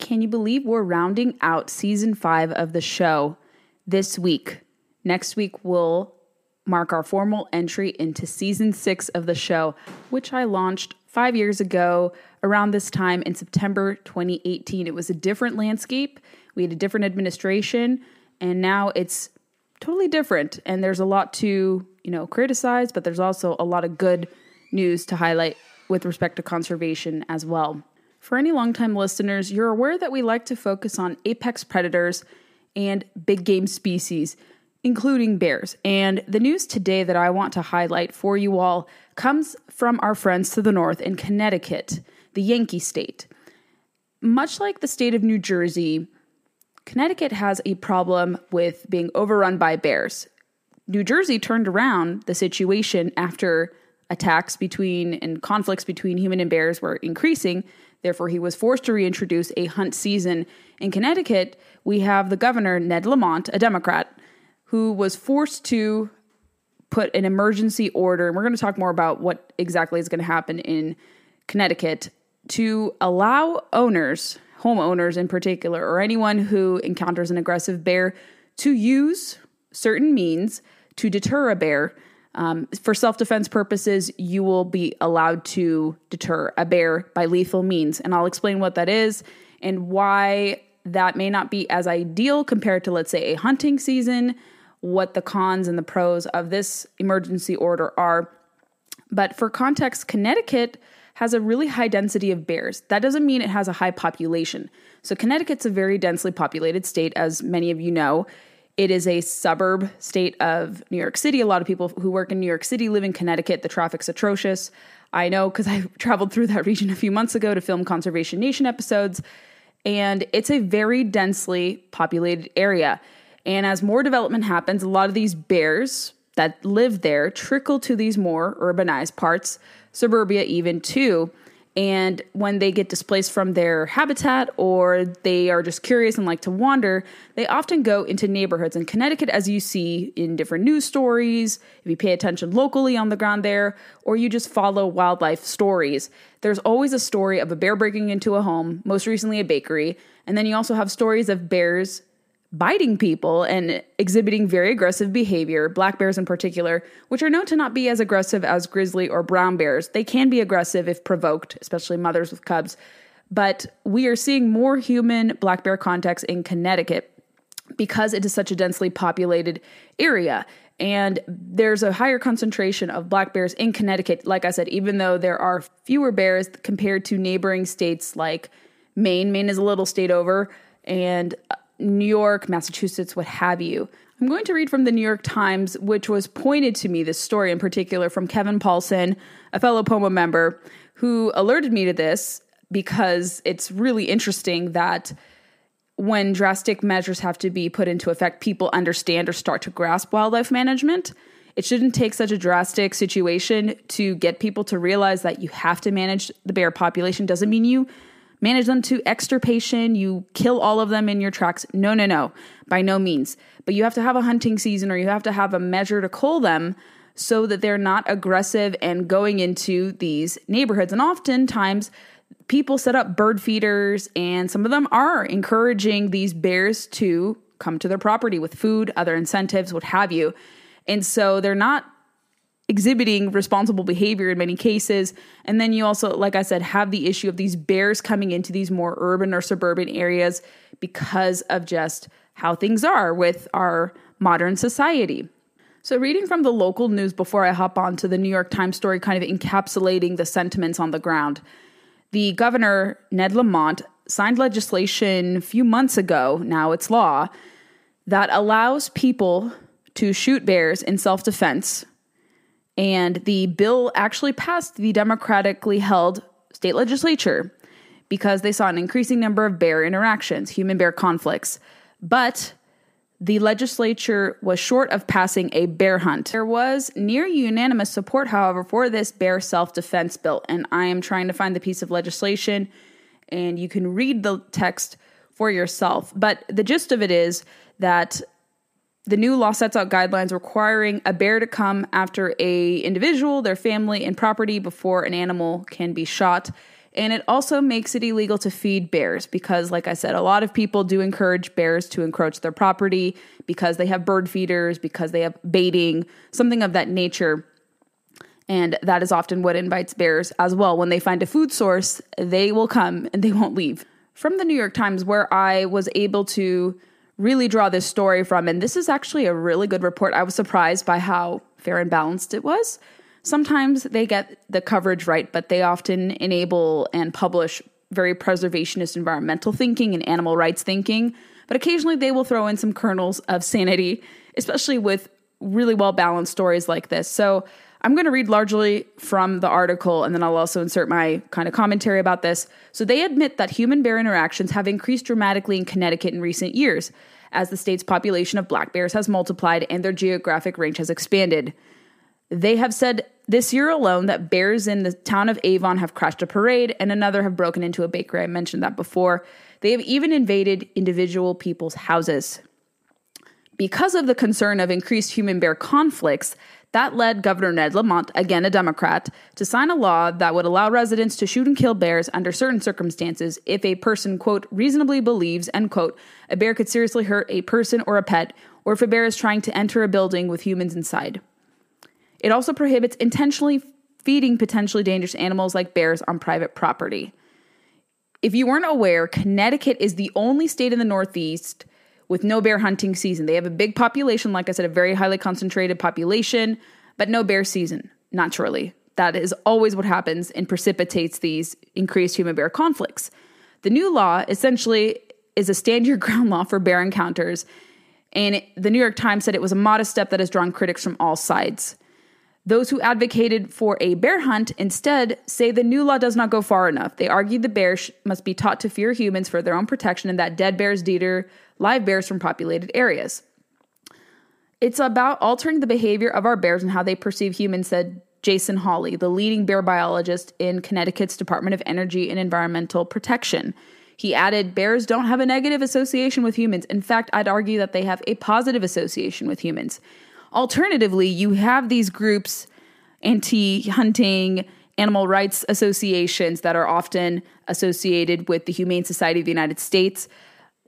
Can you believe we're rounding out season five of the show this week? Next week, we'll mark our formal entry into season six of the show, which I launched five years ago around this time in September 2018. It was a different landscape, we had a different administration, and now it's totally different. And there's a lot to, you know, criticize, but there's also a lot of good news to highlight with respect to conservation as well. For any longtime listeners, you're aware that we like to focus on apex predators and big game species, including bears. And the news today that I want to highlight for you all comes from our friends to the north in Connecticut, the Yankee state. Much like the state of New Jersey, Connecticut has a problem with being overrun by bears. New Jersey turned around the situation after attacks between and conflicts between human and bears were increasing Therefore, he was forced to reintroduce a hunt season. In Connecticut, we have the governor, Ned Lamont, a Democrat, who was forced to put an emergency order. And we're going to talk more about what exactly is going to happen in Connecticut to allow owners, homeowners in particular, or anyone who encounters an aggressive bear to use certain means to deter a bear um, for self defense purposes, you will be allowed to deter a bear by lethal means. And I'll explain what that is and why that may not be as ideal compared to, let's say, a hunting season, what the cons and the pros of this emergency order are. But for context, Connecticut has a really high density of bears. That doesn't mean it has a high population. So, Connecticut's a very densely populated state, as many of you know. It is a suburb state of New York City. A lot of people who work in New York City live in Connecticut. The traffic's atrocious. I know because I traveled through that region a few months ago to film Conservation Nation episodes. And it's a very densely populated area. And as more development happens, a lot of these bears that live there trickle to these more urbanized parts, suburbia even too. And when they get displaced from their habitat or they are just curious and like to wander, they often go into neighborhoods. In Connecticut, as you see in different news stories, if you pay attention locally on the ground there, or you just follow wildlife stories, there's always a story of a bear breaking into a home, most recently a bakery. And then you also have stories of bears biting people and exhibiting very aggressive behavior, black bears in particular, which are known to not be as aggressive as grizzly or brown bears. They can be aggressive if provoked, especially mothers with cubs. But we are seeing more human black bear contacts in Connecticut because it is such a densely populated area. And there's a higher concentration of black bears in Connecticut, like I said, even though there are fewer bears compared to neighboring states like Maine. Maine is a little state over, and uh, New York, Massachusetts, what have you. I'm going to read from the New York Times, which was pointed to me, this story in particular, from Kevin Paulson, a fellow POMA member, who alerted me to this because it's really interesting that when drastic measures have to be put into effect, people understand or start to grasp wildlife management. It shouldn't take such a drastic situation to get people to realize that you have to manage the bear population. Doesn't mean you manage them to extirpation, you kill all of them in your tracks. No, no, no, by no means. But you have to have a hunting season or you have to have a measure to cull them so that they're not aggressive and going into these neighborhoods. And oftentimes, people set up bird feeders, and some of them are encouraging these bears to come to their property with food, other incentives, what have you. And so they're not exhibiting responsible behavior in many cases. And then you also, like I said, have the issue of these bears coming into these more urban or suburban areas because of just how things are with our modern society. So, reading from the local news before I hop on to the New York Times story, kind of encapsulating the sentiments on the ground. The governor, Ned Lamont, signed legislation a few months ago, now it's law, that allows people to shoot bears in self defense and the bill actually passed the democratically held state legislature because they saw an increasing number of bear interactions, human bear conflicts. But the legislature was short of passing a bear hunt. There was near unanimous support, however, for this bear self defense bill. And I am trying to find the piece of legislation, and you can read the text for yourself. But the gist of it is that the new law sets out guidelines requiring a bear to come after a individual, their family, and property before an animal can be shot. And it also makes it illegal to feed bears because, like I said, a lot of people do encourage bears to encroach their property because they have bird feeders, because they have baiting, something of that nature. And that is often what invites bears as well. When they find a food source, they will come and they won't leave. From the New York Times, where I was able to really draw this story from, and this is actually a really good report. I was surprised by how fair and balanced it was. Sometimes they get the coverage right, but they often enable and publish very preservationist environmental thinking and animal rights thinking. But occasionally they will throw in some kernels of sanity, especially with really well balanced stories like this. So I'm going to read largely from the article and then I'll also insert my kind of commentary about this. So they admit that human bear interactions have increased dramatically in Connecticut in recent years as the state's population of black bears has multiplied and their geographic range has expanded. They have said this year alone that bears in the town of Avon have crashed a parade and another have broken into a bakery. I mentioned that before. They have even invaded individual people's houses. Because of the concern of increased human bear conflicts, that led Governor Ned Lamont, again a Democrat, to sign a law that would allow residents to shoot and kill bears under certain circumstances if a person, quote, reasonably believes, end quote, a bear could seriously hurt a person or a pet, or if a bear is trying to enter a building with humans inside. It also prohibits intentionally feeding potentially dangerous animals like bears on private property. If you weren't aware, Connecticut is the only state in the Northeast with no bear hunting season. They have a big population, like I said, a very highly concentrated population, but no bear season, naturally. That is always what happens and precipitates these increased human bear conflicts. The new law essentially is a stand your ground law for bear encounters, and the New York Times said it was a modest step that has drawn critics from all sides. Those who advocated for a bear hunt instead say the new law does not go far enough. They argued the bears must be taught to fear humans for their own protection and that dead bears deter live bears from populated areas. It's about altering the behavior of our bears and how they perceive humans, said Jason Hawley, the leading bear biologist in Connecticut's Department of Energy and Environmental Protection. He added, Bears don't have a negative association with humans. In fact, I'd argue that they have a positive association with humans. Alternatively, you have these groups, anti hunting, animal rights associations that are often associated with the Humane Society of the United States.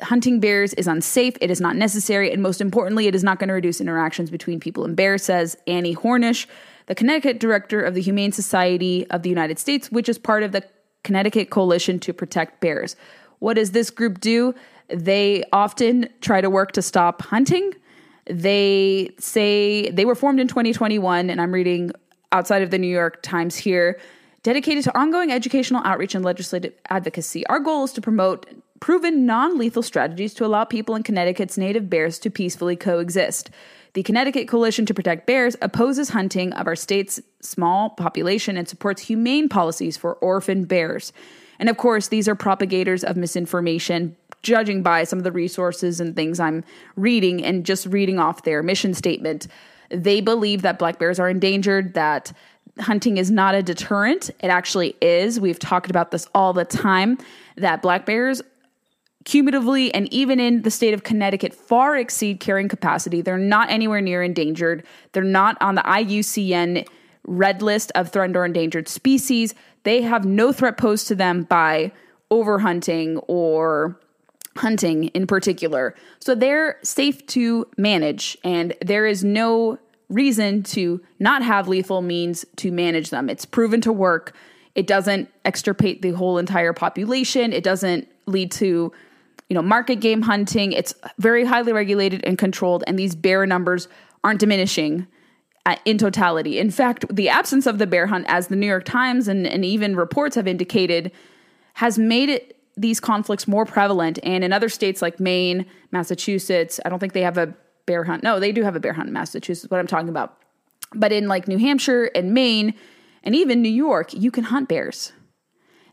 Hunting bears is unsafe, it is not necessary, and most importantly, it is not going to reduce interactions between people and bears, says Annie Hornish, the Connecticut director of the Humane Society of the United States, which is part of the Connecticut Coalition to Protect Bears. What does this group do? They often try to work to stop hunting they say they were formed in 2021, and I'm reading outside of the New York Times here, dedicated to ongoing educational outreach and legislative advocacy. Our goal is to promote proven non lethal strategies to allow people in Connecticut's native bears to peacefully coexist. The Connecticut Coalition to Protect Bears opposes hunting of our state's small population and supports humane policies for orphan bears. And of course, these are propagators of misinformation, judging by some of the resources and things I'm reading and just reading off their mission statement. They believe that black bears are endangered, that hunting is not a deterrent. It actually is. We've talked about this all the time that black bears cumulatively and even in the state of Connecticut far exceed carrying capacity. They're not anywhere near endangered. They're not on the IUCN red list of threatened or endangered species. They have no threat posed to them by overhunting or hunting in particular. So they're safe to manage, and there is no reason to not have lethal means to manage them. It's proven to work. It doesn't extirpate the whole entire population. It doesn't lead to, you know, market game hunting. It's very highly regulated and controlled, and these bear numbers aren't diminishing uh, in totality. In fact, the absence of the bear hunt, as the New York Times and, and even reports have indicated, has made it these conflicts more prevalent. And in other states like Maine, Massachusetts, I don't think they have a bear hunt. No, they do have a bear hunt in Massachusetts, what I'm talking about. But in like New Hampshire and Maine and even New York, you can hunt bears.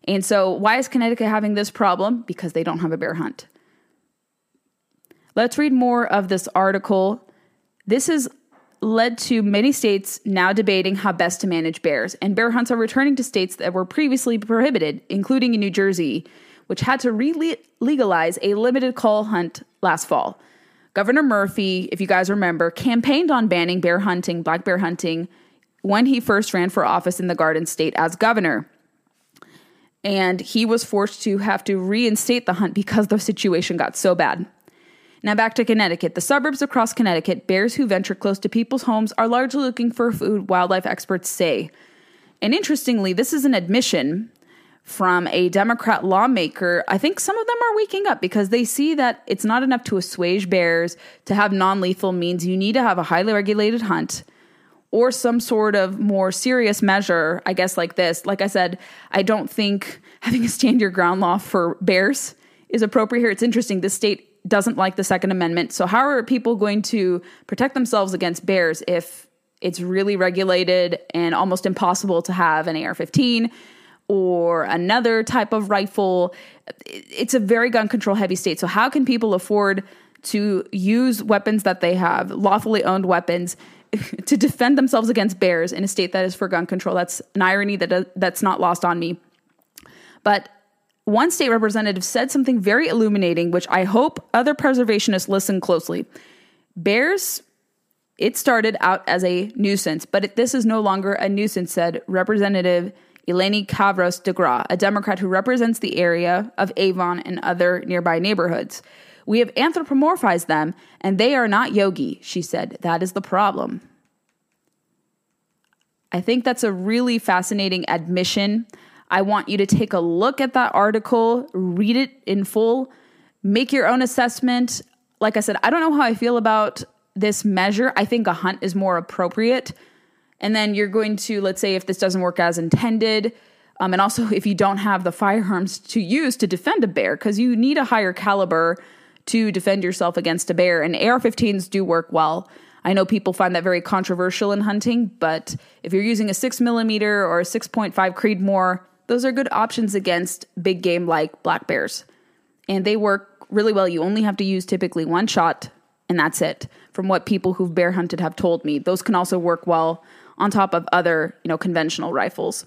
And so, why is Connecticut having this problem? Because they don't have a bear hunt. Let's read more of this article. This has led to many states now debating how best to manage bears, and bear hunts are returning to states that were previously prohibited, including in New Jersey, which had to re legalize a limited cull hunt last fall. Governor Murphy, if you guys remember, campaigned on banning bear hunting, black bear hunting, when he first ran for office in the Garden State as governor. And he was forced to have to reinstate the hunt because the situation got so bad. Now back to Connecticut. The suburbs across Connecticut, bears who venture close to people's homes are largely looking for food, wildlife experts say. And interestingly, this is an admission from a Democrat lawmaker. I think some of them are waking up because they see that it's not enough to assuage bears to have non lethal means. You need to have a highly regulated hunt or some sort of more serious measure, I guess, like this. Like I said, I don't think having a stand your ground law for bears is appropriate here. It's interesting. This state doesn't like the Second Amendment. So, how are people going to protect themselves against bears if it's really regulated and almost impossible to have an AR 15 or another type of rifle? It's a very gun control heavy state. So, how can people afford to use weapons that they have, lawfully owned weapons? to defend themselves against bears in a state that is for gun control. That's an irony that that's not lost on me. But one state representative said something very illuminating, which I hope other preservationists listen closely. Bears, it started out as a nuisance, but it, this is no longer a nuisance, said Representative Eleni Kavros DeGraw, a Democrat who represents the area of Avon and other nearby neighborhoods. We have anthropomorphized them, and they are not yogi, she said. That is the problem. I think that's a really fascinating admission I want you to take a look at that article, read it in full, make your own assessment. Like I said, I don't know how I feel about this measure. I think a hunt is more appropriate. And then you're going to, let's say, if this doesn't work as intended, um, and also if you don't have the firearms to use to defend a bear, because you need a higher caliber to defend yourself against a bear. And AR 15s do work well. I know people find that very controversial in hunting, but if you're using a 6 millimeter or a 6.5 Creedmoor, those are good options against big game like black bears. And they work really well. You only have to use typically one shot, and that's it. From what people who've bear hunted have told me, those can also work well on top of other, you know, conventional rifles.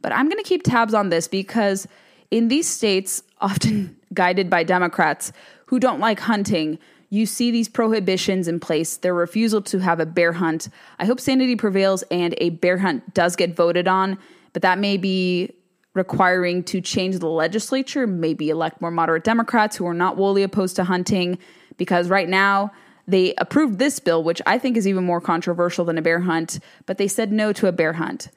But I'm going to keep tabs on this because in these states, often guided by Democrats who don't like hunting, you see these prohibitions in place, their refusal to have a bear hunt. I hope sanity prevails and a bear hunt does get voted on, but that may be requiring to change the legislature, maybe elect more moderate Democrats who are not wholly opposed to hunting, because right now they approved this bill, which I think is even more controversial than a bear hunt, but they said no to a bear hunt.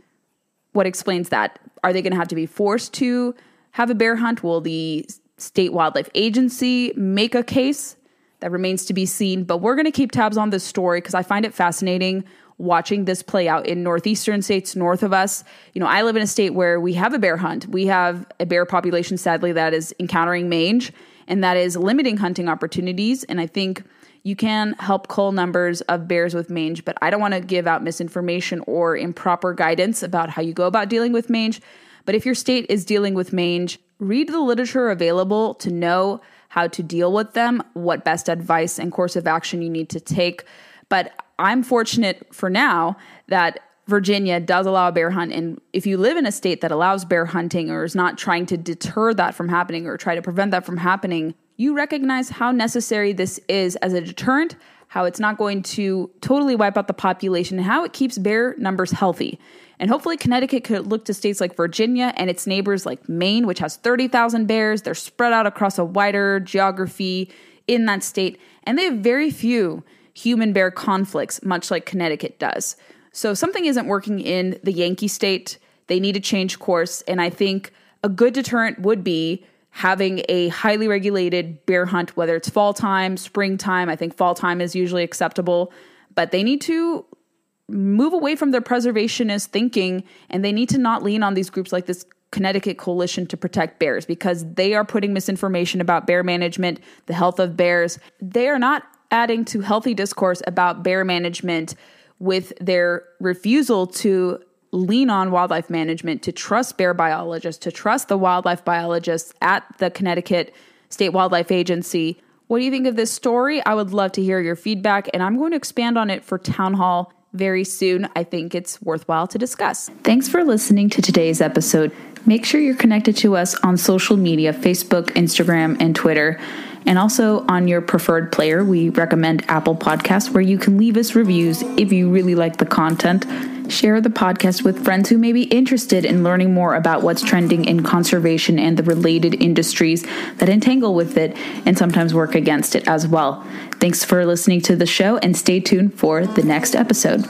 What explains that? Are they going to have to be forced to have a bear hunt? Will the state wildlife agency make a case? That remains to be seen, but we're going to keep tabs on this story because I find it fascinating watching this play out in northeastern states north of us. You know, I live in a state where we have a bear hunt. We have a bear population, sadly, that is encountering mange and that is limiting hunting opportunities. And I think you can help cull numbers of bears with mange, but I don't want to give out misinformation or improper guidance about how you go about dealing with mange. But if your state is dealing with mange, read the literature available to know how to deal with them, what best advice and course of action you need to take. But I'm fortunate for now that Virginia does allow bear hunt. And if you live in a state that allows bear hunting or is not trying to deter that from happening or try to prevent that from happening, you recognize how necessary this is as a deterrent, how it's not going to totally wipe out the population, and how it keeps bear numbers healthy. And hopefully, Connecticut could look to states like Virginia and its neighbors like Maine, which has 30,000 bears. They're spread out across a wider geography in that state, and they have very few human bear conflicts, much like Connecticut does. So something isn't working in the Yankee state. They need to change course. And I think a good deterrent would be having a highly regulated bear hunt, whether it's fall time, springtime. I think fall time is usually acceptable, but they need to move away from their preservationist thinking and they need to not lean on these groups like this Connecticut Coalition to Protect Bears because they are putting misinformation about bear management, the health of bears. They are not adding to healthy discourse about bear management with their refusal to lean on wildlife management, to trust bear biologists, to trust the wildlife biologists at the Connecticut State Wildlife Agency What do you think of this story? I would love to hear your feedback, and I'm going to expand on it for Townhall very soon. I think it's worthwhile to discuss. Thanks for listening to today's episode. Make sure you're connected to us on social media Facebook, Instagram, and Twitter. And also on your preferred player, we recommend Apple Podcasts, where you can leave us reviews if you really like the content. Share the podcast with friends who may be interested in learning more about what's trending in conservation and the related industries that entangle with it and sometimes work against it as well. Thanks for listening to the show and stay tuned for the next episode.